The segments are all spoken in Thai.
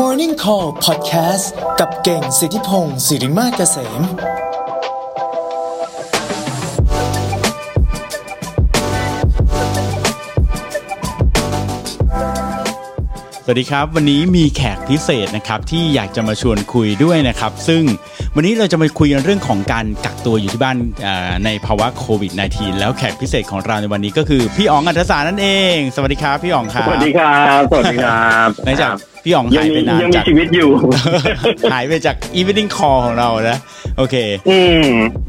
Morning Call Podcast กับเก่งสิทธิพงศ์สิริมาเกษม สวัสดีครับ วันนี้มีแขกพิเศษนะครับที่อยากจะมาชวนคุยด้วยนะครับ ซึ่งวันนี้เราจะมาคุยกันเรื่องของการกักตัวอยู่ที่บ้านอ่าในภาวะโควิด -19 แล้วแขกพิเศษของเราในวันนี้ก็คือพี่อ๋องอัธสารนั่นเอง สวัสดีครับพี่อ๋องครับ สวัสดีครับ สวัสดีครับหลังจาก พี่อ๋องยังหายมีไปนานยังมีจากชีวิตอยู่ หายไปจาก evening call ของเรานะโอเค อืม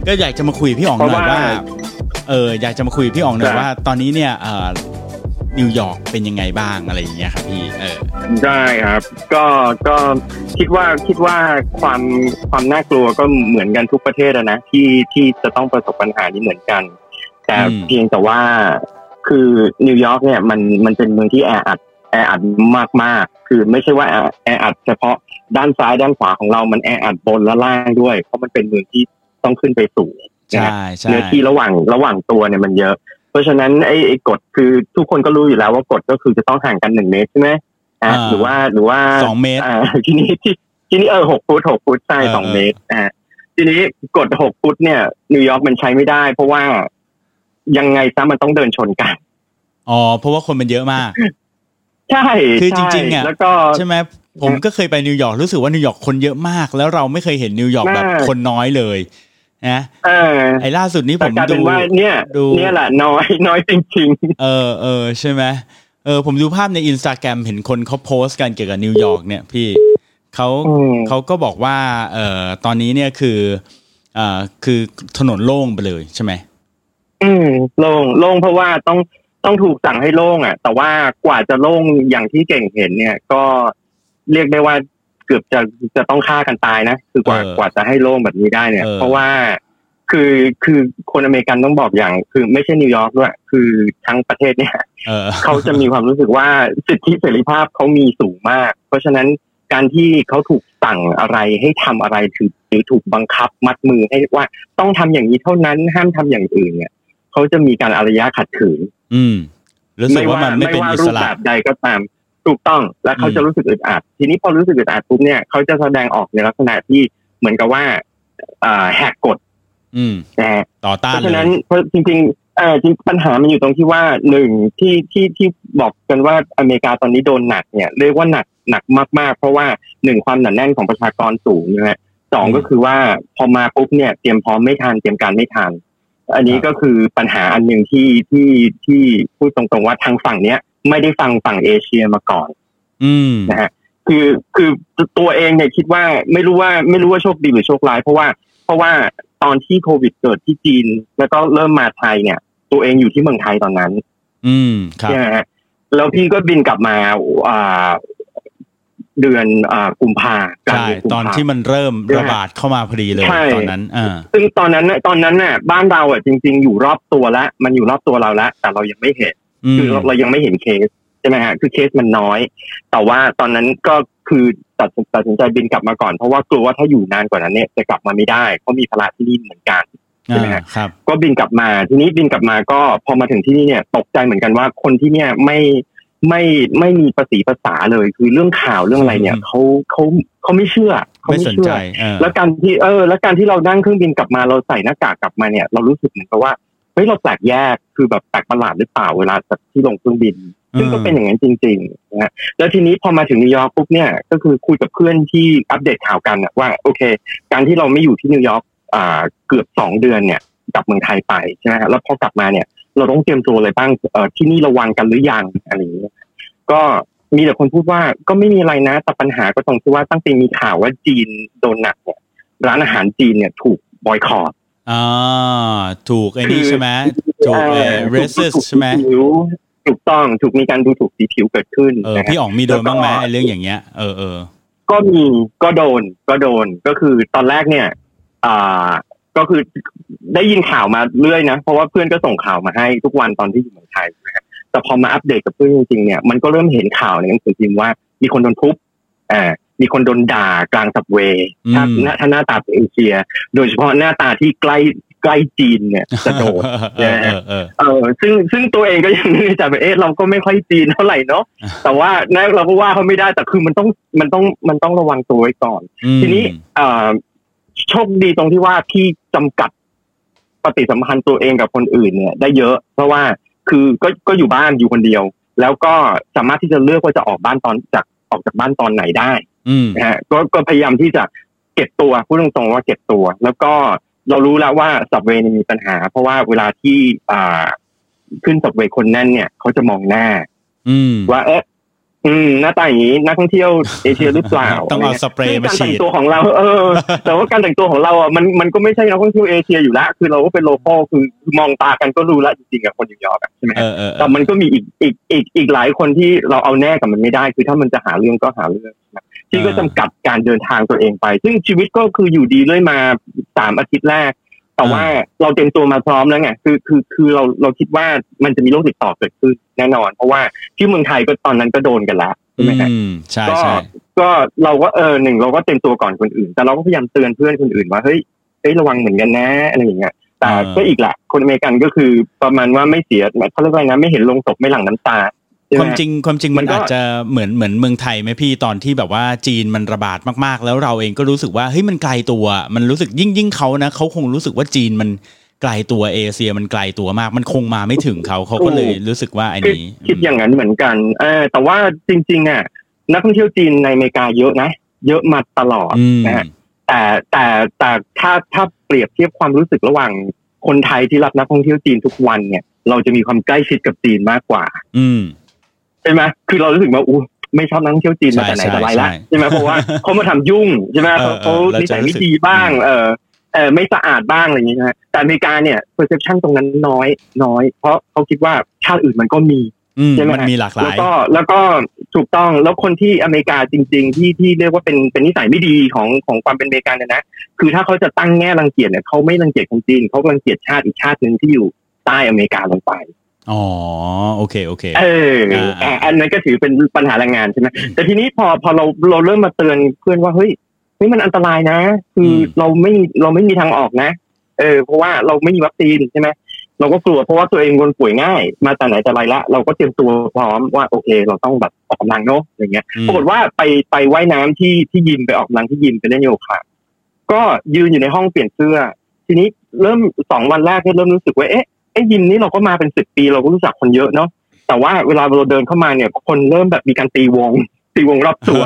ก็อยากจะมาคุยกับพี่อ๋องหน่อยเพราะว่าว่าเอออยากจะมาคุยกับพี่อ๋องหน่อยครับว่า ตอนนี้เนี่ยเอ่อนิวยอร์กเป็นยังไงบ้างอะไรอย่างเงี้ยครับพี่เออได้ครับ ก็ก็คิดว่าคิดว่าความความน่ากลัวก็เหมือนกันทุกประเทศอะนะที่ที่จะต้องประสบปัญหานี้เหมือนกัน แต่อืมเพียงแต่ว่าคือนิวยอร์กเนี่ยมันมันเป็นเมืองที่แออัดแออัดมากๆ คือไม่ใช่ว่าแอแออัดเฉพาะด้านซ้ายด้านขวาของเรามันแออัดบนและล่างด้วย เพราะมันเป็นเมืองที่ต้องขึ้นไปสูงนะฮะใช่ใช่เนื้อที่ระหว่างระหว่างตัวเนี่ยมันเยอะ เพราะฉะนั้นไอ้ไอ้กฎคือทุกคนก็รู้อยู่แล้วว่ากฎก็คือจะต้องห่างกันหนึ่งเมตรใช่ไหมอ่าอ่าหรือว่าหรือว่าสองเมตรอ่าทีนี้ที่ทีนี้เออหกฟุตหกฟุตใช่เออสองเออเมตรอ่าทีนี้กฎหกฟุตเนี่ยนิวยอร์กมันใช้ไม่ได้ เพราะว่ายังไงซะมันต้องเดินชนกันอ๋อเพราะว่าคนมันเยอะมาก ใช่คือจใช่ริงๆอะแล้วก็ใช่ไหมผมก็เคยไปนิวยอร์กรู้สึกว่านิวยอร์กคนเยอะมาก แล้วเราไม่เคยเห็นนิวยอร์กแบบมากคนน้อยเลยนะเออไอ้ล่าสุดนี้ผแต่มกลายดูเป็นว่าเนี่ยดูเนี่ยแหละน้อยน้อยจริงเออเออใช่ไหมเออผมดูภาพในอินสตาแกรมเห็นคนเขาโพสต์กันเกี่ยวกับนิวยอร์กเนี่ยพี่เขาอืมเขาก็บอกว่าเอ่อตอนนี้เนี่ยคือเอ่อคือถนนโล่งไปเลยใช่ไหมๆอืมโล่งโล่งเพราะว่าต้อง ต้องถูกสั่งให้โล่งอะ แต่ว่ากว่าจะโล่งอย่างที่เก่งเห็นเนี่ย ก็เรียกได้ว่าเกือบจะจะต้องฆ่ากันตายนะคือกว่าเออกว่าจะให้โล่งแบบนี้ได้เนี่ยเออเพราะว่าคือคือคนอเมริกันต้องบอกอย่าง คือไม่ใช่นิวยอร์กด้วยคือทั้งประเทศเนี่ยเออเขาจะมีความรู้สึกว่าสิทธิเสรีภาพเขามีสูงมาก เพราะฉะนั้นการที่เขาถูกสั่งอะไรให้ทำอะไรถือหรือถูกบังคับมัดมือให้ว่าต้องทำอย่างนี้เท่านั้นห้ามทำอย่างอื่นเนี่ยเขาจะมีการอารยะขัดขืน อืมรู้สึกว่ามันไม่เป็นว่าอิรูสประแบบใดก็ตามถูกต้อง และเขาอืมจะรู้สึกอึดอัด ทีนี้พอรู้สึกอึดอัดปุ๊บเนี่ยเขาจะแสดงออกในลักษณะที่เหมือนกับว่าอ่าแหกกฎอืมนะฮะต่อต้าเพนราะเลฉะนั้นยเพราะจริงๆเอ่อจริงปัญหามันอยู่ตรงที่ว่าหนึ่งที่ที่ที่บอกกันว่าอเมริกาตอนนี้โดนหนักเนี่ยเรียกว่าหนักหนักมากๆ เพราะว่าหนึ่งความหนาแน่นของประชากรสูงนะฮะสองอืมก็คือว่าพอมาปุ๊บเนี่ยเตรียมพร้อมไม่ทันเตรียมการไม่ทัน อันนี้ครับก็คือปัญหาอันหนึ่งที่ที่ที่พูดตรงๆว่าทางฝั่งเนี้ย ไม่ได้ฟังฝั่งเอเชียมาก่อน อืมนะฮะคือคือตัวเองเนี่ยคิดว่าไม่รู้ว่าไม่รู้ว่าโชคดีหรือโชคร้าย เพราะว่าเพราะว่าตอนที่โควิดเกิดที่จีน แล้วก็เริ่มมาไทยเนี่ย ตัวเองอยู่ที่เมืองไทยตอนนั้น อืมครับใช่ไหมฮะแล้วพี่ก็บินกลับมาอ่า เดือนอ่ากุมภากลางใช่เดือนกุมตอนภาที่มันเริ่มระบาดเข้ามาพอดีเลยใช่ตอนนั้นอ่าซึ่งตอนนั้นน่ะตอนนั้นน่ะบ้านเราอะจริง ๆ อยู่รอบตัวแล้วมันอยู่รอบตัวเราแล้วแต่เรายังไม่เห็นอืคือมเราเรายังไม่เห็นเคสใช่ไหมฮะคือเคสมันน้อย แต่ว่าตอนนั้นก็คือตัดตัดสินใจบินกลับมาก่อนเพราะว่ากลัวว่าถ้าอยู่นานกว่านั้นเนี่ยจะกลับมาไม่ได้เพราะมีภาระที่นี่เหมือนกันใช่ไหมฮะอ่าครับ ก็บินกลับมาทีนี้บินกลับมาก็พอมาถึงที่นี่เนี่ยตกใจเหมือนกันว่าคนที่เนี่ยไม่ ไม่ไม่มีภาษีภาษาเลยคือเรื่องข่าวเรื่องอะไรเนี่ยอืมเขาเขาเขาไม่เชื่อเขาไม่ไม่สนเชื่ใจอเออแล้วการที่เออ แล้วการที่เรานั่งเครื่องบินกลับมาเราใส่หน้ากากกลับมาเนี่ย เรารู้สึกเหมือนกับว่าเฮ้ยเราแปลกแยกคือแบบแปลกประหลาดหรือเปล่าเวลาจากที่ลงเครื่องบิน ซึ่งก็เป็นอย่างนั้นจริงๆนะฮะแล้วทีนี้พอมาถึงนิวยอร์กปุ๊บเนี่ยก็คือคุยกับเพื่อนที่อัปเดตข่าวกันอะว่าโอเค การที่เราไม่อยู่ที่นิวยอร์กอ่าเกือบสองเดือนเนี่ยกลับเมืองไทยไปใช่ไหมฮะแล้วพอกลับมาเนี่ย เราต้องเตรียมตัวอะไรบ้างเอ่อที่นี่ระวังกันหรือยังอะไรอย่างเงี้ยก็มีแต่คนพูดว่าก็ไม่มีอะไรนะแต่ปัญหาก็ตรงที่ว่าตั้งแต่มีข่าวว่าจีนโดนหนักเนี่ยร้านอาหารจีนเนี่ยถูกบอยคอรอ่าถูกไอ้นี่ใช่ไหมถูกเออ racist ถูกใช่ไหมสีผิวถูกต้องถูกมีการดูถูกสีผิวเกิดขึ้นเออนะฮะพี่อ๋องมีโดนบ้างไหมแล้วก็ไอ้เรื่องอย่างเงี้ยเออเออก็มีก็โดนก็โดนก็คือตอนแรกเนี่ย อ่า ก็คือได้ยินข่าวมาเรื่อยนะ เพราะว่าเพื่อนก็ส่งข่าวมาให้ทุกวันตอนที่อยู่เมืองไทยนะฮะแต่พอมาอัปเดตกับเพื่อนจริงๆเนี่ยมันก็เริ่มเห็นข่าวในหนังสือพิมพ์ว่ามีคนโดนทุบอ่ามีคนโดนด่ากลางสับเวย์ถ้าอืมถ้าหน้าตาเป็นเอเชีย โดยเฉพาะหน้าตาที่ใกล้ใกล้จีนเนี่ยจะโดนเออเออเออเออ ซึ่งซึ่งตัวเองก็ยังนึกในใจว่าเอ๊ะเราก็ไม่ค่อยจีนเท่าไหร่เนาะแต่ว่านะเราก็ว่าเขาไม่ได้แต่คือมันต้องมันต้องมันต้องระวังตัวไว้ก่อนอืมทีนี้เอ่อ โชคดีตรงที่ว่าพี่จำกัดปฏิสัมพันธ์ตัวเองกับคนอื่นเนี่ย ได้เยอะ เพราะว่าคือก็ก็อยู่บ้านอยู่คนเดียว แล้วก็สามารถที่จะเลือกว่าจะออกบ้านตอนจากออกจากบ้านตอนไหนได้อืมนะฮะก็ก็พยายามที่จะเก็บตัวพูดตรงๆว่าเก็บตัว แล้วก็เรารู้แล้วว่า subway มีปัญหา เพราะว่าเวลาที่อ่าขึ้น subway คนแน่นเนี่ยเขาจะมองหน้าอืมว่าเอ๊ะ อืมหน้าตาอย่างนี้นักท่องเที่ยวเอเชียหรือเปล่าต้องเอาสเปรย์ซึ่งมาการฉีแต่งดตัวของเรา เออ แต่ว่าการแต่งตัวของเราอะมันมันก็ไม่ใช่นักท่องเที่ยวเอเชียอยู่แล้วคือเราก็เป็น local คือคือมองตากันก็รู้แล้วจริงๆกับคนนิวยอร์กอะใช่ไหมเออเออเอแต่อมันก็มีอีกอีกอีกอีกหลายคนที่เราเอาแน่กับมันไม่ได้ คือถ้ามันจะหาเรื่องก็หาเรื่องนะที่ก็จำกัดการเดินทางตัวเองไป ซึ่งชีวิตก็คืออยู่ดีเรื่อยมาสามอาทิตย์แรก แต่ว่าเราเตรียมตัวมาพร้อมแล้วไงคือคือคือเราเราคิดว่ามันจะมีโรคติดต่อเกิดขึ้นแน่นอน เพราะว่าที่เมืองไทยก็ตอนนั้นก็โดนกันแล้วใช่ไหมฮะอืมใช่ก็ใช่ก็เราก็เออหนึ่งเราก็เต็มตัวก่อนคนอื่น แต่เราก็พยายามเตือนเพื่อนคนอื่นว่าเฮ้ยเฮ้ยระวังเหมือนกันนะอะไรอย่างเงี้ยแต่ก็อีกแหละคนอเมริกันก็คือประมาณว่าไม่เสียเขาเรียกว่าไงนะไม่เห็นลงศพไม่หลั่งน้ำตาใช่ไห ความจริงความจริงมัมันนก็อาจจะเหมือนเหมือนเมืองไทยไหมพี่ตอนที่แบบว่าจีนมันระบาดมากๆ แล้วเราเองก็รู้สึกว่าเฮ้ยมันไกลตัว มันรู้สึกยิ่งยิ่งเขานะเขาคงรู้สึกว่าจีนมันไกลตัวเอเชียมันไกลตัวมาก มันคงมาไม่ถึงเขาเขาก็เลยรู้สึกว่าไอ้คิดนี้คิดอย่างนั้นเหมือนกันเออแต่ว่าจริง ๆ อะ นักท่องเที่ยวจีนในอเมริกาเยอะนะ เยอะมาตลอดอืมนะฮะแต่แต่แต่ถ้าถ้าเปรียบเทียบความรู้สึกระหว่างคนไทยที่รับนักท่องเที่ยวจีนทุกวันเนี่ย เราจะมีความใกล้ชิดกับจีนมากกว่า อืม ใช่ไหมคือเรารู้สึกว่าอู้ไม่ชอบนักท่องเที่ยวจีนมาแต่ไหนแต่ไรละใช่ใช่ใช่ไหมเพราะว่าเขามาทำยุ่งใช่ไหมเอเขาอเออเขาเรานิจะสัยรู้ไม่สึกดีบ้างอืมเออเออไม่สะอาดบ้างอะไรอย่างเงี้ยนะแต่อเมริกาเนี่ย perception ตรงนั้นน้อยน้อย เพราะเขาคิดว่าชาติอื่นมันก็มีอืมใช่ไหมมันมีหลากหแล้ลาวยก็แล้วก็ถูกต้องแล้วคนที่อเมริกาจริง ๆ ที่ที่เรียกว่าเป็นเป็นนิสัยไม่ดีของของความเป็นอเมริกันเนยนะคือถ้าเขาจะตั้งแง่รังเกียจเนี่ยเขาไม่รังเกียจคนจีนเขารังเกียจชาติอีกชาติหนึ่งที่อยู่ใต้อเมริกาลงไป อ๋อโอเคโอเคเอออะอันนั้นก็ถือเป็นปัญหาแรงงานใช่ไหมแต่ทีนี้พอพอเราเราเริ่มมาเตือนเพื่อนว่าเฮ้ยเฮ้ยมันอันตรายนะ คืออมเราไม่เราไม่มีทางออกนะ เออ เพราะว่าเราไม่มีวัคซีนใช่ไหมเราก็กลัวเพราะว่าตัวเองคนป่วยง่าย มาแต่ไหนแต่ไรละ เราก็เตรียมตัวพร้อมว่าโอเค เราต้องแบบออกกำลังเนาะอย่างเงี้ยอืมปรากฏว่าไปไปไว่ายน้ำที่ที่ยิมไปออกกำลังที่ยิมไปเล่นโยคะก็ยืนอยู่ในห้องเปลี่ยนเสื้อ ทีนี้เริ่มสองวันแรกก็เริ่มรู้สึกว่าเอ๊ะเอ๊ะยิมนี้เราก็มาเป็นสิบปีเราก็รู้จักคนเยอะเนาะแต่ว่าเวลาเราเดินเข้ามาเนี่ย คนเริ่มแบบมีการตีวง ตีวงรอบตัว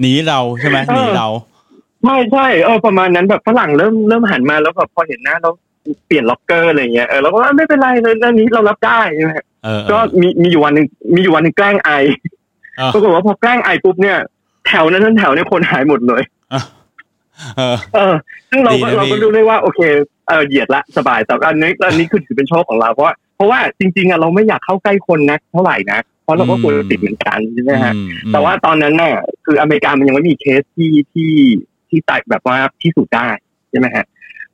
หนีเราใช่ไหมเออหนีเราใช่ใช่เออประมาณนั้นแบบฝรั่งเริ่มเริ่มหันมาแล้วแบบพอเห็นหน้าเราเปลี่ยนล็อกเกอร์อะไรเงี้ยเออเราก็ว่าไม่เป็นไรเลยเรื่องนี้เรารับได้ใช่ไหมเออเออก็มีมีอยู่วันหนึ่งมีอยู่วันหนึ่งแกล้งไอเออปรากฏว่าพอแกล้งไอปุ๊บเนี่ย แถวนั้นทั้งแถวเนี่ยคนหายหมดเลยเออเออซึ่งเราก็ดีนะเราก็พี่รู้ได้ว่า โอเค เออเหยียดละสบายแต่อันนี้อันนี้คือถือเป็นโชคของเราเพราะว่าเพราะว่าจริงๆอะเราไม่อยากเข้าใกล้คนนักเท่าไหร่นะเพราะเราก็กลัวจะติดเหมือนกันใช่ไหมฮะอืมอืมแต่ว่าตอนนั้นน่ะคืออเมริกามันยังไม่มีเคสที่ที่ที่ตัดแบบว่าพิสูจน์ได้ใช่ไหมฮะ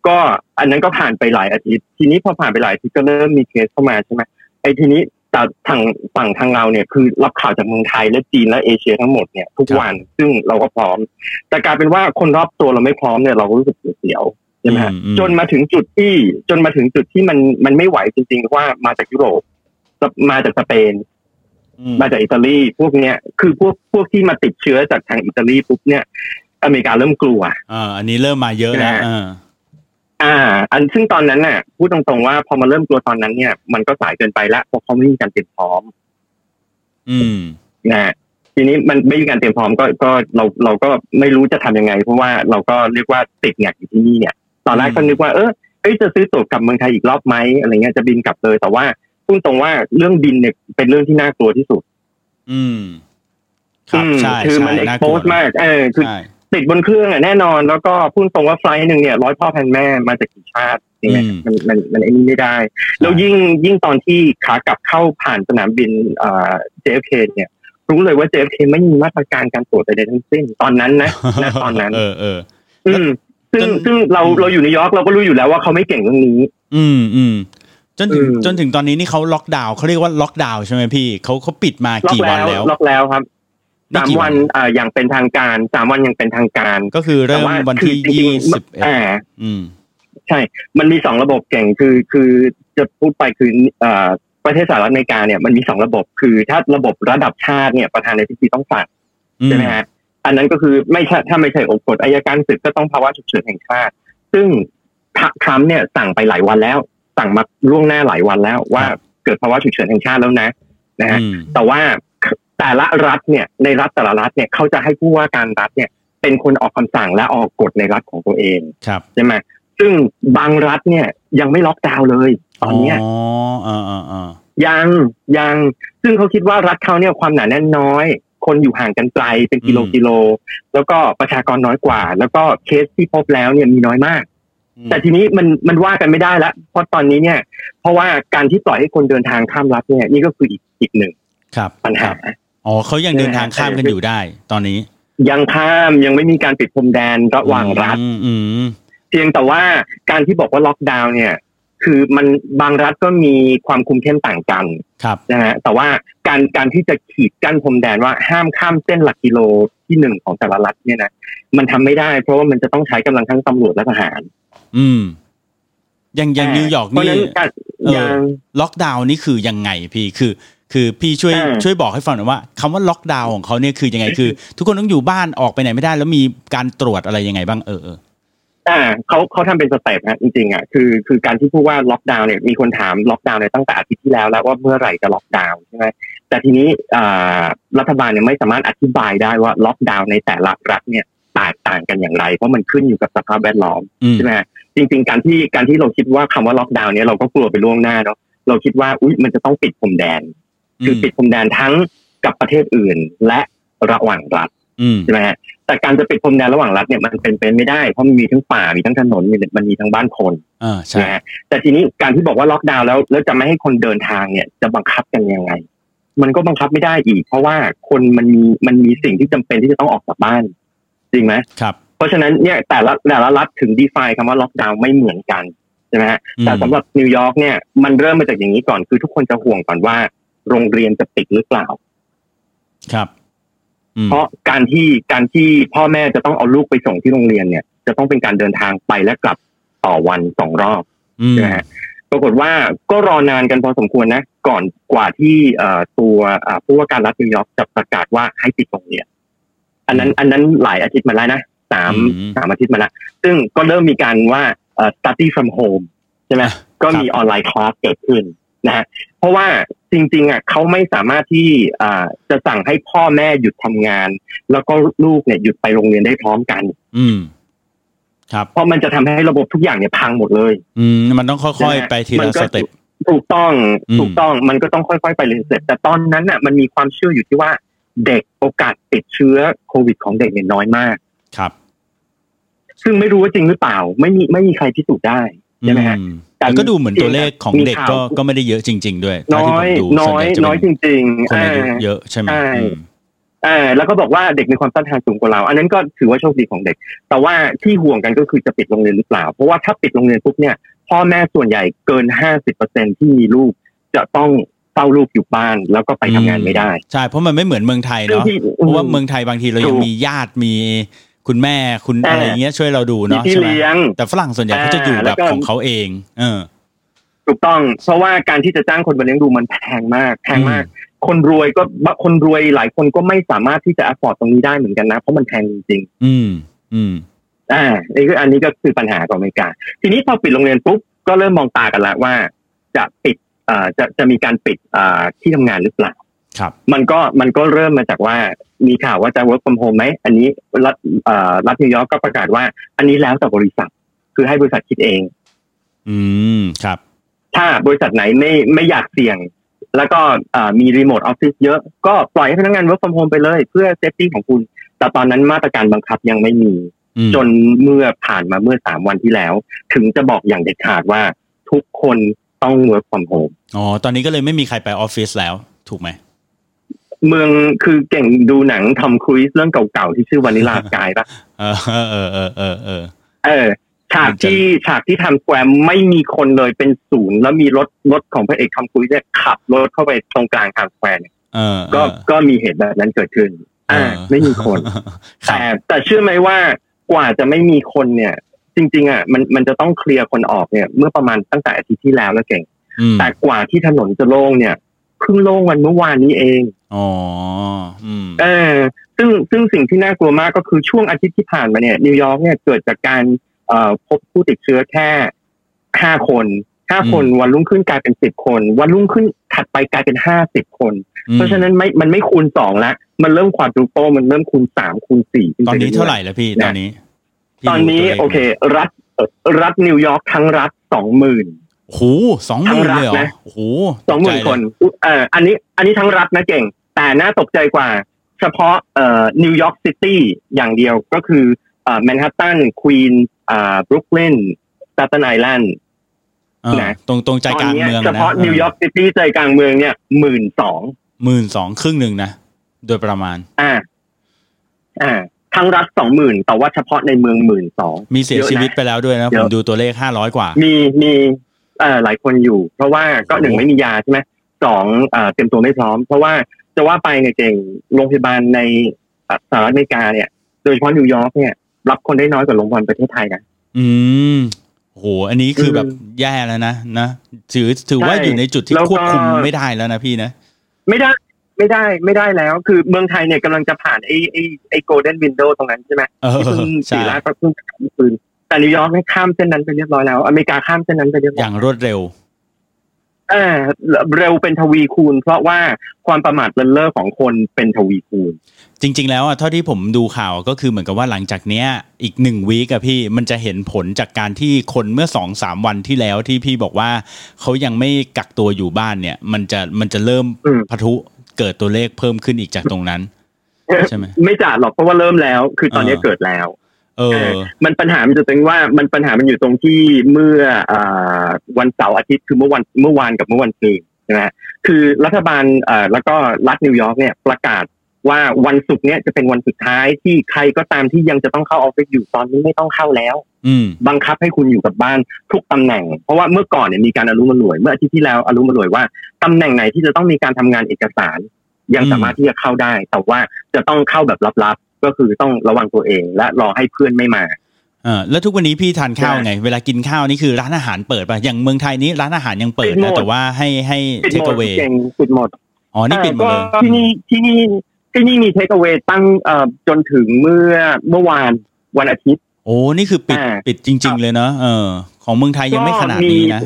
ก็อันนั้นก็ผ่านไปหลายอาทิตย์ ทีนี้พอผ่านไปหลายอาทิตย์ก็เริ่มมีเคสเข้ามาใช่ไหมไอ้ทีนี้แต่ทางฝั่งทางเราเนี่ยคือรับข่าวจากเมืองไทยและจีนและเอเชียทั้งหมดเนี่ยทุกวันซึ่งเราก็พร้อม แต่กลายเป็นว่าคนรอบตัวเราไม่พร้อมเนี่ยเราก็รู้สึกเสียวๆ ใช่ไหมฮะอืมอืมจนมาถึงจุดที่จนมาถึงจุดที่มันมันไม่ไหวจริง ๆ ว่ามาจากยุโรปมาจากสเปนอืมมาจากอิตาลีพวกเนี้ย คือพวกพวกที่มาติดเชื้อจากทางอิตาลีปุ๊บเนี่ยอเมริกาเริ่มกลัวอ่าอันนี้เริ่มมาเยอะแล้วนะอ่าอ่า อันซึ่งตอนนั้นน่ะพูดตรงๆว่าพอมาเริ่มกลัวตอนนั้นเนี่ย มันก็สายเกินไปแล้วเพราะเขาไม่มีการเตรียมพร้อม อืมนะฮะทีนี้มันไม่มีการเตรียมพร้อมก็ก็เราเราก็ไม่รู้จะทำยังไง เพราะว่าเราก็เรียกว่าติดแงกอยู่ที่นี่เนี่ย ตอนแรกก็นึกว่าเออเอ้ยจะซื้อตั๋วกลับเมืองไทยอีกรอบไหมอะไรเงี้ยจะบินกลับเลย แต่ว่าพูดตรงว่าเรื่องบินเนี่ยเป็นเรื่องที่น่ากลัวที่สุด อืมครับอืมใช่คือใช่มันเอ็กน่าโพกลัวสมาก เออคือใช่ติดบนเครื่องอะแน่นอน แล้วก็พูดตรงว่า flight หนึ่งเนี่ยร้อยพ่อพันแม่มาจากกี่ชาติอย่างเงี้ยอืมมันมันมันไอ้นี่ไม่ได้ แล้วยิ่งยิ่งตอนที่ขากลับเข้าผ่านสนามบินเอ่อ JFK เนี่ย รู้เลยว่า JFK ไม่มีมาตรการการตรวจใดๆทั้งสิ้น ตอนนั้นนะณตอนนั้น เออเอออืม ซึ่งจนซึ่งเราเราอยู่นิวยอร์กเราก็รู้อยู่แล้วว่าเขาไม่เก่งเรื่องนี้ อืมอืมจนถึงอืมจนถึงตอนนี้นี่เขาล็อกดาวน์เขาเรียกว่าล็อกดาวน์ใช่ไหมพี่เขาเขาปิดมาล็อกกี่วันแล้วแล้ว ล็อกแล้วครับนี่สามกี่วันอ่าอย่างเป็นทางการสามวันอย่างเป็นทางการ ก็คือเริ่มแต่าวันคือที่จริงๆยี่สิบเอ็ดอ่าอืม ใช่ มันมีสองระบบเก่งคือคือจะพูดไปคือเอ่อประเทศสหรัฐอเมริกาเนี่ยมันมีสองระบบ คือถ้าระบบระดับชาติเนี่ยประธานาธิบดีต้องสั่งอืใช่ไหมฮะ อันนั้นก็คือไม่ใช่ถ้าไม่ใช่องค์กฎอายการศึกก็ต้องภาวะฉุกเฉินแห่งชาติ ซึ่งทรัมป์เนี่ยสั่งไปหลายวันแล้ว สั่งมาล่วงหน้าหลายวันแล้วว่าเกิดภาวะฉุกเฉินแห่งชาติแล้วนะนะฮะอืมแต่ว่าแต่ละรัฐเนี่ยในรัฐแต่ละรัฐเนี่ยเขาจะให้ผู้ว่าการรัฐเนี่ย เป็นคนออกคำสั่งและออกกฎในรัฐของตัวเองครับใช่ไหมซึ่งบางรัฐเนี่ยยังไม่ล็อกดาวน์เลยตอนเนี้ยอ๋ออ่าอ่าอ่ายังยังซึ่งเขาคิดว่ารัฐเขาเนี่ยความหนาแน่นน้อย คนอยู่ห่างกันไกลเป็นกิโลกิโล แล้วก็ประชากรน้อยกว่า แล้วก็เคสที่พบแล้วเนี่ยมีน้อยมากอืมแต่ทีนี้มันมันว่ากันไม่ได้แล้วเพราะตอนนี้เนี่ย เพราะว่าการที่ปล่อยให้คนเดินทางข้ามรัฐเนี่ยนี่ก็คืออีกอีกหนึ่งครับปัญคหารับอ๋อเขายังเดินทางข้ามกันอยู่ได้ ตอนนี้ ยังข้ามยังไม่มีการปิดพรมแดนระหว่างรัฐอืมอืมเพียงแต่ว่าการที่บอกว่าล็อกดาวน์เนี่ย คือมันบางรัฐก็มีความคุมเข้มต่างกันครับนะฮะแต่ว่าการการที่จะขีดกั้นพรมแดนว่าห้ามข้ามเส้นหลักกิโลที่หนึ่งของแต่ละรัฐเนี่ยนะมันทำไม่ได้ เพราะว่ามันจะต้องใช้กำลังทั้งตำรวจและทหาร อืมยังยังนิวยอร์กเพราะนี่ฉะนั้นการเออยังล็อกดาวน์นี่คือยังไงพี่คือคือพี่ช่วยอ่าช่วยบอกให้ฟังหน่อยว่าคำว่าล็อกดาวน์ของเขาเนี่ยคือยังไงคือ ทุกคนต้องอยู่บ้านออกไปไหนไม่ได้ แล้วมีการตรวจอะไรยังไงบ้างเออเอออ่าเขาเขาทำเป็น step ฮะจริงๆอะคือคือการที่พูดว่าล็อกดาวน์เนี่ยมีคนถามล็อกดาวน์เนี่ยตั้งแต่อาทิตย์ที่แล้วแล้วว่าเมื่อไหร่จะล็อกดาวน์ใช่ไหมแต่ทีนี้อ่ารัฐบาลเนี่ยไม่สามารถอธิบายได้ว่าล็อกดาวน์ในแต่ละรัฐเนี่ยแตกต่างกันอย่างไร เพราะมันขึ้นอยู่กับสภาพแวดล้อมอืมใช่ไหมฮะจริง ๆ การที่การที่เราคิดว่าคำว่าล็อกดาวน์เนี่ยเราก็กลัวไปล่วงหน้าเนาะเราคิดว่าอุ้ยมันจะต้องปิดพรมแดน คือปิดพรมแดนทั้งกับประเทศอื่นและระหว่างรัฐอืม ใช่ไหมฮะแต่การจะปิดพรมแดนระหว่างรัฐเนี่ยมันเป็นไปไม่ได้เพราะมันมีทั้งป่ามีทั้งถนนมีมันมีทั้งบ้านคนอ่าใช่นะฮะแต่ทีนี้การที่บอกว่าล็อกดาวน์แล้วแล้วจะไม่ให้คนเดินทางเนี่ยจะบังคับกันยังไง มันก็บังคับไม่ได้อีก เพราะว่าคนมันมีมันมีสิ่งที่จำเป็นที่จะต้องออกจากบ้าน จริงไหมครับเพราะฉะนั้นเนี่ยแต่ละแต่ละรัฐถึง define คำว่าล็อกดาวน์ไม่เหมือนกันใช่ไหมฮะอืมแต่สำหรับนิวยอร์กเนี่ยมันเริ่มมาจากอย่างนี้ก่อนคือทุกคนจะห่วงก่อนว่า โรงเรียนจะปิดหรือเปล่า ครับอืม เพราะการที่การที่พ่อแม่จะต้องเอาลูกไปส่งที่โรงเรียนเนี่ย จะต้องเป็นการเดินทางไปและกลับต่อวันสองรอบอืมใช่ไหมฮะปรากฏว่าก็รอนานกันพอสมควรนะ ก่อนกว่าที่เอ่อตัวเอ่อผู้ว่าการรัฐนิวยอร์กจะประกาศว่าให้ปิดโรงเรียนอันนั้น อันนั้นหลายอาทิตย์มาแล้วนะสามสามอาทิตย์มาแล้วซึ่งก็เริ่มมีการว่าเอ่อ study from home ใช่ไหมก็มีออนไลน์คลาสเกิดขึ้นนะฮะเพราะว่า จริงๆอะเขาไม่สามารถที่อ่าจะสั่งให้พ่อแม่หยุดทำงาน แล้วก็ลูกเนี่ยหยุดไปโรงเรียนได้พร้อมกัน อืม ครับ เพราะมันจะทำให้ระบบทุกอย่างเนี่ยพังหมดเลย อืมมันต้องค่อยๆไปทีมัละนก็สเต็ปถูกต้องอืมถูกต้องมันก็ต้องค่อยๆไปเรื่อยๆแต่ตอนนั้นน่ะ มันมีความเชื่ออยู่ที่ว่า เด็กโอกาสติดเชื้อโควิดของเด็กเนี่ยน้อยมาก ครับ ซึ่งไม่รู้ว่าจริงหรือเปล่า ไม่มีไม่มีใครพิสูจน์ได้ใช่ไหมฮะอืม แต่ก็ดูเหมือนตัวเลขของเด็กก็มีข่าวก็ไม่ได้เยอะจริง ๆ ด้วยน้เท่าอที่ยผมดูน้ส่วอนใหยญ่จะน้อยจเป็นริงๆคนอายุอ่าเยอะใช่ไหมใช่อืมอ่าแล้วก็บอกว่าเด็กมีความต้านทานสูงกว่าเรา อันนั้นก็ถือว่าโชคดีของเด็ก แต่ว่าที่ห่วงกันก็คือจะปิดโรงเรียนหรือเปล่า เพราะว่าถ้าปิดโรงเรียนปุ๊บเนี่ยพ่อแม่ส่วนใหญ่เกินห้าสิบเปอร์เซ็นที่มีลูกจะต้องเฝ้าลูกอยู่บ้านแล้วก็ไปทำงานไม่ได้ ใช่เพราะมันไม่เหมือนเมืองไทยซึ่งเนาะที่เพราะว่าเมืองไทยบางทีเรายังถูกมีญาติมี คุณแม่คุณอ่าอะไรอย่างเงี้ยช่วยเราดูมีเนาะที่ใช่ไหมเลี้ยงแต่ฝรั่งส่วนใหญ่เขาจะอยู่อ่าแบแล้บวก็ของเขาเอง เออ ถูกต้อง เพราะว่าการที่จะจ้างคนมาเลี้ยงดูมันแพงมากแพงมาก คนรวยก็บะคนรวยหลายคนก็ไม่สามารถที่จะ afford ตรงนี้ได้เหมือนกันนะ เพราะมันแพงจริงอืม อืมๆอ่านี่คืออันนี้ก็คือปัญหาของอเมริกา ทีนี้พอปิดโรงเรียนปุ๊บก็เริ่มมองตากันแล้วว่า จะปิดอ่าจะจะมีการปิดอ่าที่ทำงานหรือเปล่าครับ มันก็มันก็เริ่มมาจากว่า มีข่าวว่าจะ work from home ไหมอันนี้รัฐเอ่อรัฐนิวยอร์กก็ประกาศว่า อันนี้แล้วแต่บริษัท คือให้บริษัทคิดเอง อืมครับ ถ้าบริษัทไหนไม่ไม่อยากเสี่ยง แล้วก็เอ่อมี remote office เยอะ ก็ปล่อยให้พนักงาน work from home ไปเลย เพื่อ safety ของคุณ แต่ตอนนั้นมาตรการบังคับยังไม่มีอืมจนเมื่อผ่านมาเมื่อสามวันที่แล้ว ถึงจะบอกอย่างเด็ดขาดว่าทุกคนต้อง work from home อ๋อ ตอนนี้ก็เลยไม่มีใครไปออฟฟิศแล้ว ถูกไหม เมืองคือเก่งดูหนังทอมครูซเรื่องเก่าๆที่ชื่อ Vanilla Sky ปะเออเออเออเออเออเออฉากที่ฉากที่ Times Square ไม่มีคนเลยเป็นศูนย์แล้วมีรถรถของพระเอกทอมครูซเนี่ยขับรถเข้าไปตรงกลาง Times Square เนี่ยเออก็เออก็มีเหตุแบบนั้นเกิดขึ้น อ่าเออไม่มีคนครับแต่แต่เชื่อไหมว่ากว่าจะไม่มีคนเนี่ย จริง ๆ อะ มันมันจะต้องเคลียร์คนออกเนี่ย เมื่อประมาณตั้งแต่อาทิตย์ที่แล้วแล้วเก่งอืมแต่กว่าที่ถนนจะโล่งเนี่ยเพิ่งโล่งวันเมื่อวานนี้เอง อ๋ออืมเออซึ่งซึ่งสิ่งที่น่ากลัวมากก็คือช่วงอาทิตย์ที่ผ่านมาเนี่ยนิวยอร์กเนี่ยเกิดจากการเอ่อพบผู้ติดเชื้อแค่ห้าคนห้าคนอืมวันรุ่งขึ้นกลายเป็นสิบคน วันรุ่งขึ้นถัดไปกลายเป็นห้าสิบคนอืมเพราะฉะนั้นไม่มันไม่คูณสองละมันเริ่มควาดรูโปมันเริ่มคูณสามคูณสี่ขึ้ตอนปนี้อยๆเท่าไหร่แล้วพี่ตอนนี้พี่ตอนนี้รู้ตัวลขโอเค รัฐเอ่อรัฐนิวยอร์กทั้งรัฐสองหมื่นโอ้โหสองหมื่นเลยเหรอทั้งรัฐนะโอ้โหสองหมื่นตกใจคเลยนเอ่ออันนี้ อันนี้ทั้งรัฐนะเก่ง แต่น่าตกใจกว่า เฉพาะเอ่อนิวยอร์กซิตี้อย่างเดียวก็คือเอ่อแมนฮัตตันควีนอ่าบรุกลินสแตนไอแลนด์เออนะตรงตรงใจกลางเมืองเฉพาะนิวยอร์กซิตี้ใจกลางเมืองเนี่ยหมื่นสองหมื่นสองครึ่งหนึ่งนะ โดยประมาณ อ่า อ่าทั้งรัฐสองหมื่นแต่ว่าเฉพาะในเมืองหมื่นสองมีเสียชีวิตไปแล้วด้วยนะเยผอะมดูตัวเลขห้าร้อยกว่า มีมีเอ่อหลายคนอยู่ เพราะว่าก็หนึ่งโอ้ไม่มียาใช่ไหมสองเอ่อเตรียมตัวไม่พร้อม เพราะว่า จะว่าไปเนี่ยเก่งโรงพยาบาลในเอ่อสหรัฐอเมริกาเนี่ย โดยเฉพาะนิวยอร์กเนี่ย รับคนได้น้อยกว่าโรงพยาบาลประเทศไทยนะอืมโหอันนี้คืออมแบบแย่แล้วนะนะถือถือว่าใช่อยู่ในจุดที่แล้วก็ควบคุมไม่ได้แล้วนะพี่นะ ไม่ได้ไม่ได้ไม่ได้แล้ว คือเมืองไทยเนี่ยกำลังจะผ่านไอ้ไอ้ไอ้ golden window ตรงนั้นใช่ไหมเออที่เพิ่งใช่สี่ล้านก็เพิ่งขายเมื่อคืนแต่นิวยอร์กเนี่ยข้ามเส้นนั้นไปเรียบร้อยแล้ว อเมริกาข้ามเส้นนั้นไปเรียบร้ออยย่างรวดเร็ว อ่าเร็วเป็นทวีคูณ เพราะว่าความประมาทเลินเล่อของคนเป็นทวีคูณ จริง ๆ แล้วอะเท่าที่ผมดูข่าวก็คือเหมือนกับว่าหลังจากเนี้ย อีกหนึ่ง week อะพี่มันจะเห็นผลจากการที่คนเมื่อสองสามวันที่แล้วที่พี่บอกว่าเขายังไม่กักตัวอยู่บ้านเนี่ย มันจะมันจะเริ่มอืมปะทุเกิดตัวเลขเพิ่มขึ้นอีกจากตรงนั้น ใช่ไหมไม่จ่าหรอกเพราะว่าเริ่มแล้ว คือตอนนี้เออเกิดแล้ว เออ มันปัญหามันจะเป็นว่ามันปัญหามันอยู่ตรงที่เมื่ออ่าวันเสาร์อาทิตย์คือเมื่อวันเมื่อวานกับเมื่อวันซืนใช่ไหมคือรัฐบาลเอ่อแล้วก็รัฐนิวยอร์กเนี่ยประกาศว่าวันศุกร์เนี่ยจะเป็นวันสุดท้ายที่ใครก็ตามที่ยังจะต้องเข้าออฟฟิศอยู่ตอนนี้ไม่ต้องเข้าแล้วอืมบังคับให้คุณอยู่กับบ้านทุกตำแหน่ง เพราะว่าเมื่อก่อนเนี่ยมีการอะลุ่มอล่วย เมื่ออาทิตย์ที่แล้วอะลุ่มอล่วยว่าตำแหน่งไหนที่จะต้องมีการทำงานเอกสาร ยังอืมสามารถที่จะเข้าได้ แต่ว่าจะต้องเข้าแบบลับๆ ก็คือต้องระวังตัวเอง และรอให้เพื่อนไม่มาเออแล้วทุกวันนี้พี่ทานข้าวใช่ไง เวลากินข้าวนี่คือร้านอาหารเปิดป่ะอย่างเมืองไทยนี้ร้านอาหารยังเปิดปิดหมนะดแต่ว่าให้ให้ปิดเทหคมดเวเก่งปิดหมดอ๋อนี่ปิดหมดเลยก็ที่นี่ที่นี่ที่นี่มีเทคเอา a y ตั้งเอ่อจนถึงเมื่อเมื่อวานวันอาทิตย์ โอ้นี่คือปิดอ่าปิดจริง ๆ เลยเนาะเออ ของเมืองไทยยังไม่ขนาดนี้นะ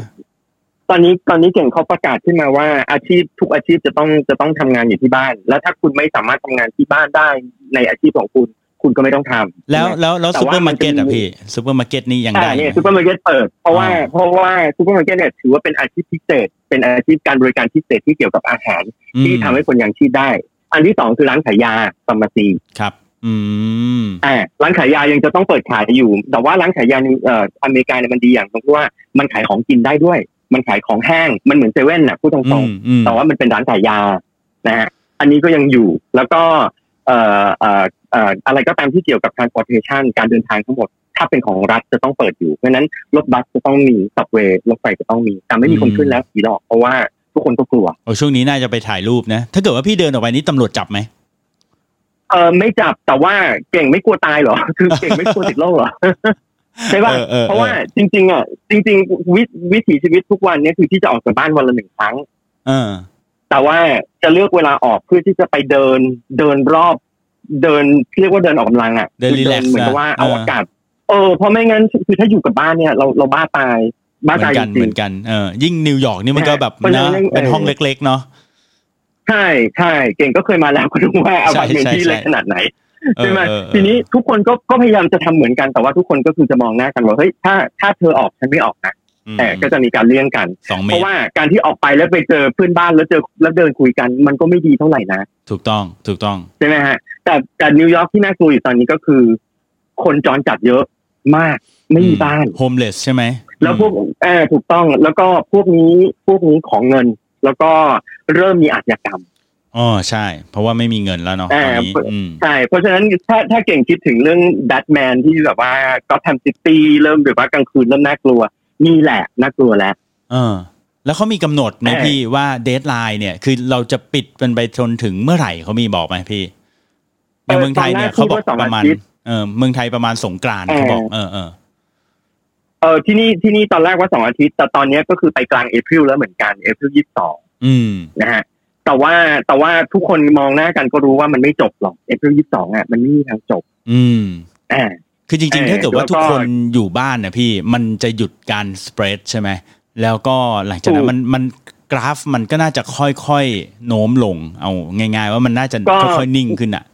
ตอนนี้ตอนนี้เก่งเขาประกาศขึ้นมาว่าอาชีพทุกอาชีพจะต้องจะต้องทำงานอยู่ที่บ้าน แล้วถ้าคุณไม่สามารถทำงานที่บ้านได้ในอาชีพของคุณ คุณก็ไม่ต้องทำแล้วใช่ไหมแล้วแล้วแต่ซูเปอร์ว่ามัมานร์เก็ตจะมีอะพี่ซูเปอร์มาร์เก็ตนี่ยังอ่าได้เนี่ยไหมซูเปอร์มาร์เก็ตเปิดเพราะว่าอ๋อเพราะว่าซูเปอร์มาร์เก็ตเนี่ยถือว่าเป็นอาชีพพิเศษ เป็นอาชีพการบริการพิเศษที่เกี่ยวกับอาหารอืมที่ทำให้คนยังชีพได้ อันที่สองคือร้านขายยา pharmacy ครับอืมอ่าร้านขายยายังจะต้องเปิดขายอยู่ แต่ว่าร้านขายยาในเอ่ออเมริกาเนี่ยมันดีอย่างตรงที่ว่ามันขายของกินได้ด้วย มันขายของแห้งมันเหมือนเซเว่นน่ะพูดตอืรงมอืมๆแต่ว่ามันเป็นร้านขายยานะฮะอันนี้ก็ยังอยู่แล้วก็เอ่อเอ่อเอ่ออะไรก็ตามที่เกี่ยวกับ transportation การเดินทางทั้งหมด ถ้าเป็นของรัฐจะต้องเปิดอยู่เพราะฉะนั้นรถบัสจะต้องมีสับเวย์รถไฟจะต้องมีแต่ไม่มีคนขึ้นแล้วผีหลอกเพราะว่าทุกคนก็กลัวโอ้ช่วงนี้น่าจะไปถ่ายรูปนะ ถ้าเกิดว่าพี่เดินออกไปนี่ตำรวจจับไหมเออไม่จับแต่ว่าเก่งไม่กลัวตายเหรอ คือเก่งไม่กลัวติดโรคเหรอ ใช่ป่ะออออเพราะว่าจริง ๆอะจริง ๆ วิวิถีชีวิตทุกวันเนี้คือที่จะออกจากบ้านวันละหนึ่งครั้งเออแต่ว่าจะเลือกเวลาออกเพื่อที่จะไปเดินเดินรอบ เดินเรียกว่าเดินออกกำลังอะเดิน relax เหมือนกับว่านะเอาเออออากาศเออเพราะไม่งั้นคือถ้าอยู่กับบ้านเนี่ยเราเราบ้าตายบ้าเหมือตายนจกันริเหมืงอนกันเออยิ่งนิวยอร์กนี่มันก็แบบเพราะฉะนั้นะนเป็นเออห้องเล็ก ๆ เนาะๆใช่ใช่เก่งก็เคยมาแล้วก็รู้ว่าอพาร์ตเมนต์ใช่ที่ใช่เล็กขนาดไหนเออ ใช่ไหมเออเออทีนี้ทุกคนก็ก็พยายามจะทำเหมือนกันแต่ว่าทุกคนก็คือจะมองหน้ากันว่าเฮ้ยถ้าถ้าเธอออกฉันไม่ออกนะอืมแต่ก็จะมีการเลี่ยงกันสองเมตรเพราะว่าการที่ออกไปแล้วไปเจอเพื่อนบ้านแล้วเจอแล้วเดินคุยกัน มันก็ไม่ดีเท่าไหร่นะ ถูกต้องถูกต้องใช่ไหมฮะแต่แต่นิวยอร์กที่น่ากลัวอยู่ตอนนี้ก็คือ คนจรจัดเยอะมากไม่มีบ้าน homeless ใช่ไหมแล้วพวกเออถูกต้องแล้วก็พวกนี้พวกนี้ขอเงิน แล้วก็เริ่มมีอาชญากรรม อ๋อใช่ เพราะว่าไม่มีเงินแล้วเนาะเอตออนนี้อืมใช่ เพราะฉะนั้นถ้าถ้าเก่งคิดถึงเรื่องแบทแมนที่แบบว่า Gotham City เริ่มแบบว่ากลางคืนเริ่มน่ากลัวนี่แหละน่ากลัวแล้วเออ แล้วเขามีกำหนดไหมเออพี่ว่า deadline เนี่ย คือเราจะปิดมันไปจนถึงเมื่อไหร่เขามีบอกไหมพี่อย่างเมืองไทยเนี่ยเขาบอกประมาณเออเมืองไทยประมาณสงกรานต์เขาบอกเออเออเออที่นี่ที่นี่ตอนแรกว่าสองอาทิตย์ แต่ตอนเนี้ยก็คือไปกลางเอพริลแล้วเหมือนกันเอพริลยี่สิบสองอืมนะฮะ แต่ว่าแต่ว่าทุกคนมองหน้ากันก็รู้ว่ามันไม่จบหรอกเอพริลยี่สิบสองอะมันไม่มีทางจบ อืมอ่าคือจริงๆเออถ้าเกิดว่าแล้วก็ทุกคนอยู่บ้านนะพี่มันจะหยุดการสเปรดใช่ไหมแล้วก็หลังจากนั้นถูกมันมันกราฟมันก็น่าจะค่อยๆโน้มลง เอาง่ายๆ ว่ามันน่าจะก็ค่อยๆนิ่งขึ้นอะ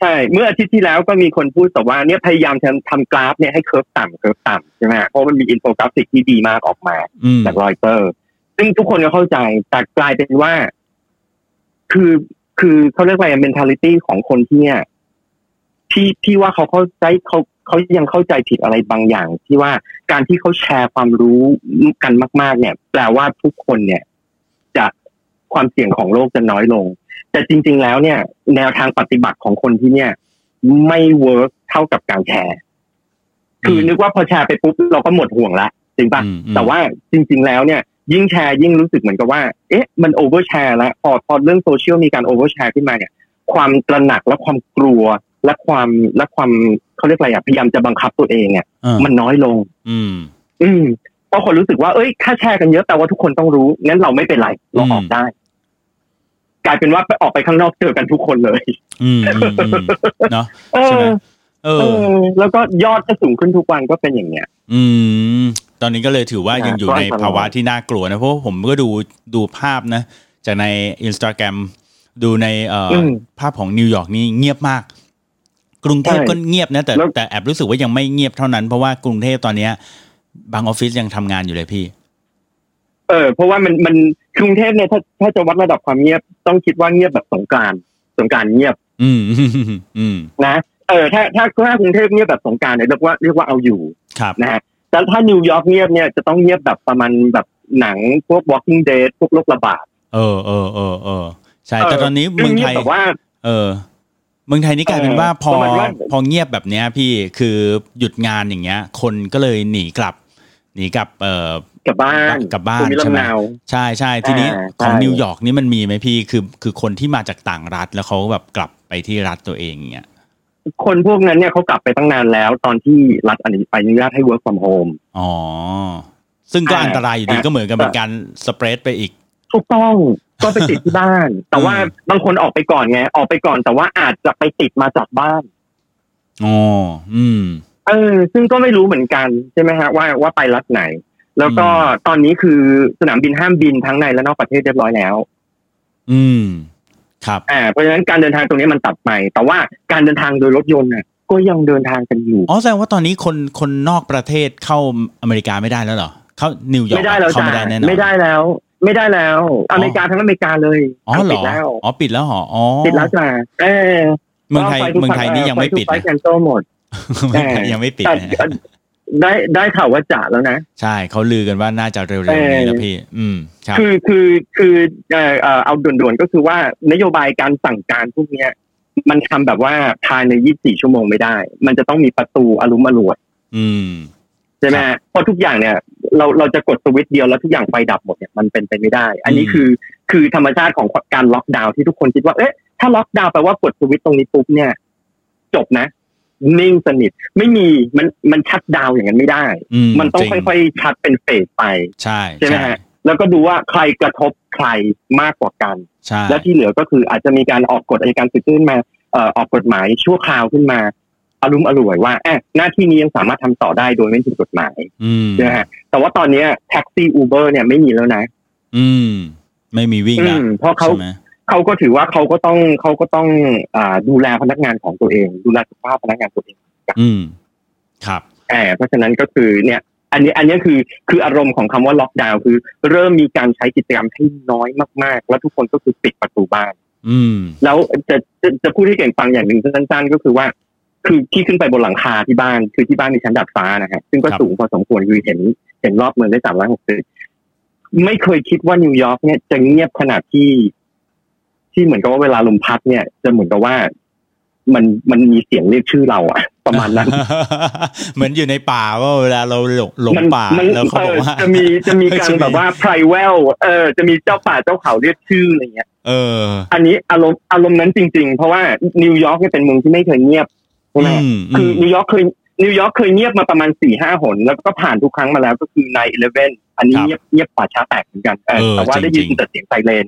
ใช่เมื่ออาทิตย์ที่แล้วก็มีคนพูดแต่ว่าเนี่ยพยายามทำทำกราฟเนี่ยให้ curve ต่ำ curve ต่ำใช่ไหมฮะเพราะมันมีอินโฟกราฟิกที่ดีมากออกมาอืมจากรอยเตอร์ ซึ่งทุกคนก็เข้าใจแต่กลายเป็นว่า คือคือเขาเรียกว่า mentality ของคนที่เนี่ยที่ที่ว่าเขาเข้าใจเขาเขายังเข้าใจผิดอะไรบางอย่าง ที่ว่าการที่เขาแชร์ความรู้กันมาก ๆ เนี่ย แปลว่าทุกคนเนี่ย จะความเสี่ยงของโรคจะน้อยลง แต่จริง ๆ แล้วเนี่ย แนวทางปฏิบัติของคนที่เนี่ย ไม่ work เท่ากับการแชร์ คือนึกว่าพอแชร์ไปปุ๊บเราก็หมดห่วงละจริงปะอืมอืมแต่ว่าจริง ๆ แล้วเนี่ย ยิ่งแชร์ยิ่งรู้สึกเหมือนกับว่า เอ๊ะ มัน overshare แล้วพอพอเรื่องโซเชียลมีการ overshare ขึ้นมาเนี่ย ความตระหนักและความกลัวและความและความเขาเรียกอะไรอะพยายามจะบังคับตัวเองอะเออมันน้อยลง อืม อืมเพราะคนรู้สึกว่าเอ้ยถ้าแชร์กันเยอะแต่ว่าทุกคนต้องรู้งั้นเราไม่เป็นไรเราออกได้ กลายเป็นว่าไปออกไปข้างนอกเจอกันทุกคนเลย อืมอืมอืมเนาะเอใช่ไหมอเอเอออ แล้วก็ยอดก็สูงขึ้นทุกวันก็เป็นอย่างเงี้ย อืม ตอนนี้ก็เลยถือว่าอ่ายังอยู่ก็ในอันตรายภาวะที่น่ากลัวนะเพราะว่าผมก็ดูดูภาพนะ จากในอินสตาแกรมดูในเอ่ออมภาพของนิวยอร์กนี่เงียบมาก กรุงเทพใช่ก็เงียบนะ แต่แล้วแต่แอบรู้สึกว่ายังไม่เงียบเท่านั้น เพราะว่ากรุงเทพตอนเนี้ย บางออฟฟิศยังทำงานอยู่เลยพี่ เออ เพราะว่ามันมันกรุงเทพเนี่ยถ้าถ้าจะวัดระดับความเงียบต้องคิดว่าเงียบแบบสงกรานต์สงกรานต์เงียบ อืมอืมนะเออถ้าถ้าถ้ากรุงเทพเงียบแบบสงกรานต์เนี่ยเรียกว่าเรียกว่าเอาอยู่ครับนะฮะ แต่ถ้านิวยอร์กเงียบเนี่ยจะต้องเงียบแบบประมาณแบบหนังพวก Walking Dead พวกโรคระบาดเออเออเออเออใช่แต่ตอนนี้เมืองไทยแบบว่า เออ เมืองไทยนี่กลายเป็นว่าพอประมาณว่าพอเงียบแบบเนี้ย พี่คือหยุดงานอย่างเงี้ย คนก็เลยหนีกลับ หนีกลับ เอ่อกลับบ้านกลับบ้านภูมิใช่ไหมลำเนาใช่ใช่ทีนี้อ่าของใช่นิวยอร์กนี่มันมีไหมพี่คือคือคนที่มาจากต่างรัฐแล้วเขาแบบกลับไปที่รัฐตัวเองอย่างเงี้ย คนพวกนั้นเนี่ยเขากลับไปตั้งนานแล้ว ตอนที่รัฐอนุญาตให้ work from home อ๋อ ซึ่งก็อ่าอันตรายอยู่ดีอ่าก็เหมือนกับเป็นการสเปรดไปอีก ถูกต้องก็ไปติดที่บ้าน แต่ว่าอืมบางคนออกไปก่อนไง ออกไปก่อนแต่ว่าอาจจะไปติดมาจากบ้านอ๋ออืม เออ ซึ่งก็ไม่รู้เหมือนกันใช่ไหมฮะว่าว่าไปรัฐไหน แล้วก็อืมตอนนี้คือสนามบินห้ามบินทั้งในและนอกประเทศเรียบร้อยแล้ว อืม ครับอ่าเพราะฉะนั้นการเดินทางตรงนี้มันตัดไปแต่ว่าการเดินทางโดยรถยนต์น่ะก็ยังเดินทางกันอยู่ อ๋อแสดงว่าตอนนี้คนคนนอกประเทศเข้าอเมริกาไม่ได้แล้วเหรอเข้านิวยอร์กไม่ได้แล้วเข้าจ้าไม่ได้แน่นอนไม่ได้แล้ว ไม่ได้แล้ว อเมริกาทั้งอเมริกาเลยอ๋อเหรปิอดแล้วอ๋อปิดแล้วเหรออ๋อปิดแล้วจ้าเออเมืองไทยเมืองไทยนี่ยังไม่ปิดไฟนะแคนโซหมดเมืองไทยยังไม่ปิดแต่นะ ได้ได้ข่าวว่าจ่าแล้วนะ ใช่เขาลือกันว่าน่าจะเร็วเอๆอนี้แล้วพี่ อืมครับคือคือคือเอ่อเอ่อเอาด่วนๆก็คือว่านโยบายการสั่งการพวกเนี้ย มันทำแบบว่าภายใน24ชั่วโมงไม่ได้ มันจะต้องมีประตูอารมณ์อร่วยอืมใช่ไหมฮะเพราะทุกอย่างเนี่ย เราเราจะกดสวิตช์เดียวแล้วทุกอย่างไฟดับหมดเนี่ยมันเป็นไปไม่ได้ อันนี้อืมคือคือธรรมชาติของการล็อกดาวน์ที่ทุกคนคิดว่าเอ๊ะถ้าล็อกดาวน์แปลว่ากดสวิตช์ตรงนี้ปุ๊บเนี่ย จบนะ นิ่งสนิท ไม่มีมันมันชัดดาวน์อย่างนั้นไม่ได้อืมมันต้องจริค่อยๆ ชัดเป็นเฟสไปใช่ใช่ไหมฮะแล้วก็ดูว่าใครกระทบใครมากกว่ากันใช่และที่เหลือก็คืออาจจะมีการออกกฎอัยการศึกขึ้นมาเอ่อออกกฎหมายชั่วคราวขึ้นมาอารมณ์อร่วยว่าแอะหน้าที่นี้ยังสามารถทำต่อได้โดยไม่ผิดกฎหมายอืมนะฮะแต่ว่าตอนเนี้แท็กซี่อูเบอร์เนี่ยไม่มีแล้วนะ อืม ไม่มีวิ่งอืละมเพราะเขาใช่ไหม เขาก็ถือว่าเขาก็ต้องเขาก็ต้องอ่าดูแลพนักงานของตัวเอง ดูแลสุขภาพพนักงานตัวเองอืมครับแอบเพราะฉะนั้นก็คือเนี่ย อันนี้อันนี้คือคืออารมณ์ของคำว่าล็อกดาวน์คือ เริ่มมีการใช้กิจกรรมที่น้อยมาก ๆ แล้วทุกคนก็คือปิดประตูบ้านอืม แล้วจะจะจะพูดให้เก่งฟังอย่างหนึ่งสั้นๆก็คือว่า คือที่ขึ้นไปบนหลังคาที่บ้านคือที่บ้านมีชั้นดาดฟ้านะฮะซึ่งก็ครับสูงพอสมควรคือเห็นเห็นรอบเมืองได้สามร้อยหกสิบไม่เคยคิดว่านิวยอร์กเนี่ยจะเงียบขนาดที่ ที่เหมือนกับว่าเวลาลมพัดเนี่ย จะเหมือนกับว่ามันมันมีเสียงเรียกชื่อเราอะประมาณนั้น เหมือนอยู่ในป่าว่าเวลาเราหลงหลงมัป่ามัแล้วเขาบอกว่าเออจะมีจะมีการจะมีแบบว่า p r i v a l เออจะมีเจ้าป่าเจ้าเขาเรียกชื่ออะไรเงี้ยเออ อันนี้อารมณ์อารมณ์นั้นจริง ๆ เพราะว่านิวยอร์กเนี่ยเป็นเมืองที่ไม่เคยเงียบใช่ไหมอืมคือนิวยอร์กเคยนิวยอร์กเคยเงียบมาประมาณสี่ห้าหน แล้วก็ผ่านทุกครั้งมาแล้วก็คือ Nine Eleven อันนี้ครับเงียบเงียบป่าช้าแตกเหมือนกันเออเออแต่ว่าได้จริยิงนๆแต่เสียงไซเรน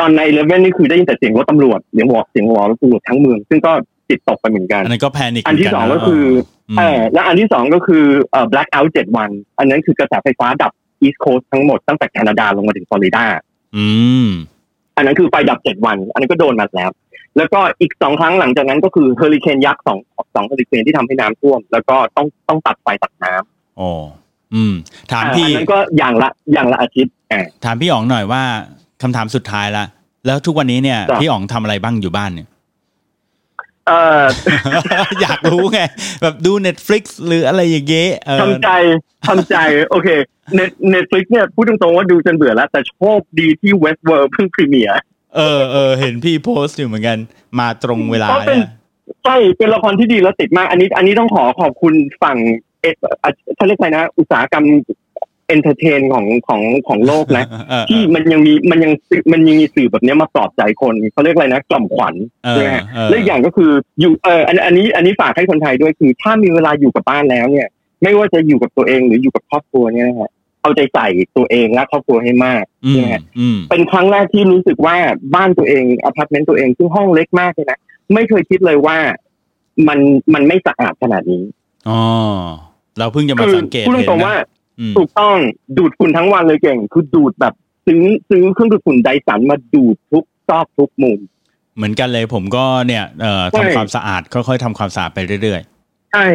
ตอน Nine Eleven นี่คือได้ยินแต่เสียงรถตำรวจเสียงหวอเสียงหวอรถตำรวจทั้งเมือง ซึ่งก็จิตตกไปเหมือนกันอันนั้นก็ panic อันที่สองก็คือเออและอันที่สองก็คือเอ่อ black out เจ็ดวัน อันนั้นคือกระแสไฟฟ้าดับ east coast ทั้งหมดตั้งแต่แคนาดาลงมาถึงฟลอริดาอืมอันนั้นคือไฟดับเจ็ดวัน อันนั้นก็โดนมาแล้ว แล้วก็อีกสองครั้งหลังจากนั้นก็คือเฮอริเคนยักษ์สองสองเฮอริเคนที่ทำให้น้ำท่วม แล้วก็ต้องต้องตัดไฟตัดน้ำโอ้อืม ถามอ่าพี่อันนั้นก็อย่างละอย่างละอาทิตย์อ่าถามพี่อ๋องหน่อยว่า คำถามสุดท้ายละแล้วทุกวันนี้เนี่ยจ้ะพี่อ๋องทำอะไรบ้างอยู่บ้านเนี่ยเอ่ออยากรู้ไง แบบดู Netflix หรืออะไรอย่างเงี้ยเออทำใจทำใจ โอเคเน็ต Netflix เนี่ยพูดตรงๆว่าดูจนเบื่อแล้ว แต่โชคดีที่ Westworld เพิ่ง premiereเออเออเห็นพี่โพสต์อยู่เหมือนกัน มาตรงเวลาเพราะเป็นเนี่ยใช่เป็นละครที่ดีแล้วติดมาก อันนี้ อันนี้ต้องขอขอบคุณฝั่งเอสเขาเรียกอะไรนะ อุตสาหกรรม entertain ของของของโลกนะเออเออที่มันยังมีมันยังมันยังมีสื่อแบบเนี้ยมาปลอบใจคนเขาเรียกอะไรนะกล่อมขวัญเออใช่ไหมฮะเออและอีกอย่างก็คืออยู่เอออันอันนี้อันนี้ฝากให้คนไทยด้วยคือ ถ้ามีเวลาอยู่กับบ้านแล้วเนี่ย ไม่ว่าจะอยู่กับตัวเองหรืออยู่กับครอบครัวเนี่ยนะฮะเอาใจใส่ตัวเองและครอบครัวให้มากอืมใช่มไหมฮะอืมเป็นครั้งแรกที่รู้สึกว่าบ้านตัวเองอพาร์ตเมนต์ตัวเองซึ่งห้องเล็กมากเลยนะไม่เคยคิดเลยว่ามันมันไม่สะอาดขนาดนี้อ๋อเราเพิ่งจะมาคือสังเกตพูดเห็นตรงๆนะว่าอืม ถูกต้องดูดฝุ่นทั้งวันเลยเก่ง คือดูดแบบซื้อซื้อเครื่องดูดฝุ่นไดสันมาดูดทุกซอกทุกมุม เหมือนกันเลยผมก็เนี่ยเอ่อใช่ทำความสะอาดค่อยๆทำความสะอาดไปเรื่อยใช่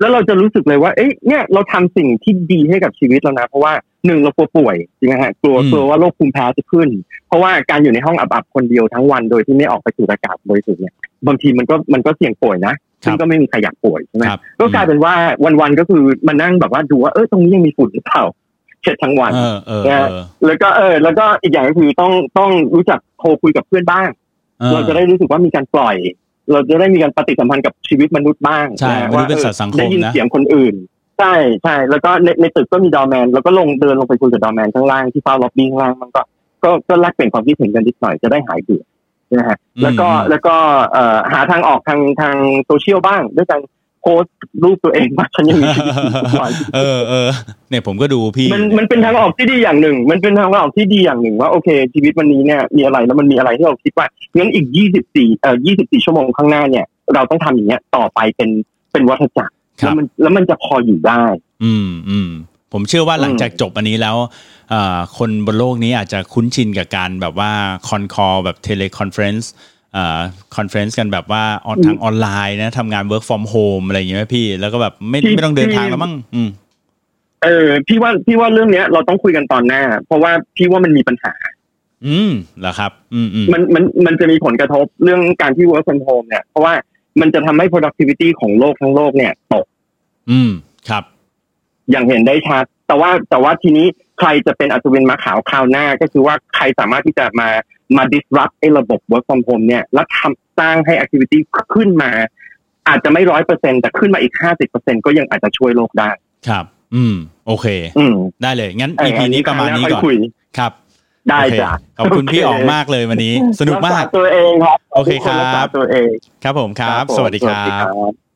แล้วเราจะรู้สึกเลยว่า เอ๊ะเนี่ยเราทำสิ่งที่ดีให้กับชีวิตเรานะ เพราะว่าหนึ่งเรากลัวป่วยจริงไหมฮะกลัวกลัวว่าโรคภูมิแพ้จะขึ้น เพราะว่าการอยู่ในห้องอับๆคนเดียวทั้งวันโดยที่ไม่ออกไปสูดอากาศบริสุทธิ์เนี่ยบางทีมันก็มันก็เสี่ยงป่วยนะ ซึ่งก็ไม่มีใครอยากป่วยใช่ไหมครับก็กลายเป็นว่าวันๆก็คือมานั่งแบบว่าดูว่าเออตรงนี้ยังมีฝุ่นหรือเปล่าเช็ดทั้งวันๆเออเออนะเออแล้วก็เออ แล้วก็อีกอย่างก็คือต้องต้องรู้จักโทรคุยกับเพื่อนบ้างออเราจะได้รู้สึกว่ามีการปล่อย เราจะได้มีการปฏิสัมพันธ์กับชีวิตมนุษย์บ้างใช่นะมนุษย์เป็นออสัตว์สังคมได้ยินนะเสียงคนอื่นใช่ใช่แล้วก็ในในตึกก็มี doorman แล้วก็ลงเดินลงไปคุยกับ doorman ข้างล่างที่เฝ้าล็อบบี้ข้างล่างมันก็ก็ก็แลกเปลี่ยนความคิดเห็นกันนิดหน่อยจะได้หายเบื่อ นะฮะแล้วก็แล้วก็เอ่อหาทางออกทางทางโซเชียลบ้างด้วยการโพสต์รูปตัวเองว่าฉันยังมีชีวิตอยู่ทุกวันเออเออเนี่ยผมก็ดูพี่ มันมันเป็นทางออกที่ดีอย่างหนึ่ง มันเป็นทางออกที่ดีอย่างหนึ่งว่าโอเค ชีวิตวันนี้เนี่ยมีอะไรแล้วมันมีอะไรที่เราคิดว่างั้นอีก24เอ่อ24ชั่วโมงข้างหน้าเนี่ย เราต้องทำอย่างเงี้ยต่อไปเป็นเป็นวัฏจักรครัแล้วบมันแล้วมันจะพออยู่ได้ อืมอืม ผมเชื่อว่าหลังอืมจากจบอันนี้แล้วเอ่อคนบนโลกนี้อาจจะคุ้นชินกับการแบบว่า con call แบบ teleconference เอ่อ conference กันแบบว่าออนทางออนไลน์นะทำงาน work from home อะไรอย่างเงี้ยไหมพี่ แล้วก็แบบไม่ไม่ต้องเดินทางแล้วมั้งอืมเออ พี่ว่าพี่ว่าเรื่องเนี้ย เราต้องคุยกันตอนหน้า เพราะว่าพี่ว่ามันมีปัญหา อืมเหรอครับ อืมอืมมันมันมันจะมีผลกระทบเรื่องการที่ work from home เนี่ยเพราะว่ามันจะทำให้ productivity ของโลกทั้งโลกเนี่ยตก อืมครับ อย่างเห็นได้ชัด แต่ว่าแต่ว่าทีนี้ใครจะเป็นอัศวินม้าขาวคราวหน้า ก็คือว่าใครสามารถที่จะมามา disrupt ไอ้ระบบ work from home เนี่ยแล้วทำสร้างให้ activity ขึ้นมา อาจจะไม่ร้อยเปอร์เซ็นแต่ขึ้นมาอีกห้าสิบเปอร์เซ็นก็ยังอาจจะช่วยโลกได้ ครับ อืม โอเค อืม ได้เลย งั้นเออ EP นี้ประมาณนี้ครั้งหก่อนค่ยคุยครับได้โอเคจ้ะขอบคุณพี่อ๋องมากเลยวันนี้ สนุกมากรัษตัวเองครับ โอเคครับรักษาตัวเองครับผมครับผมสวัสดีครับบ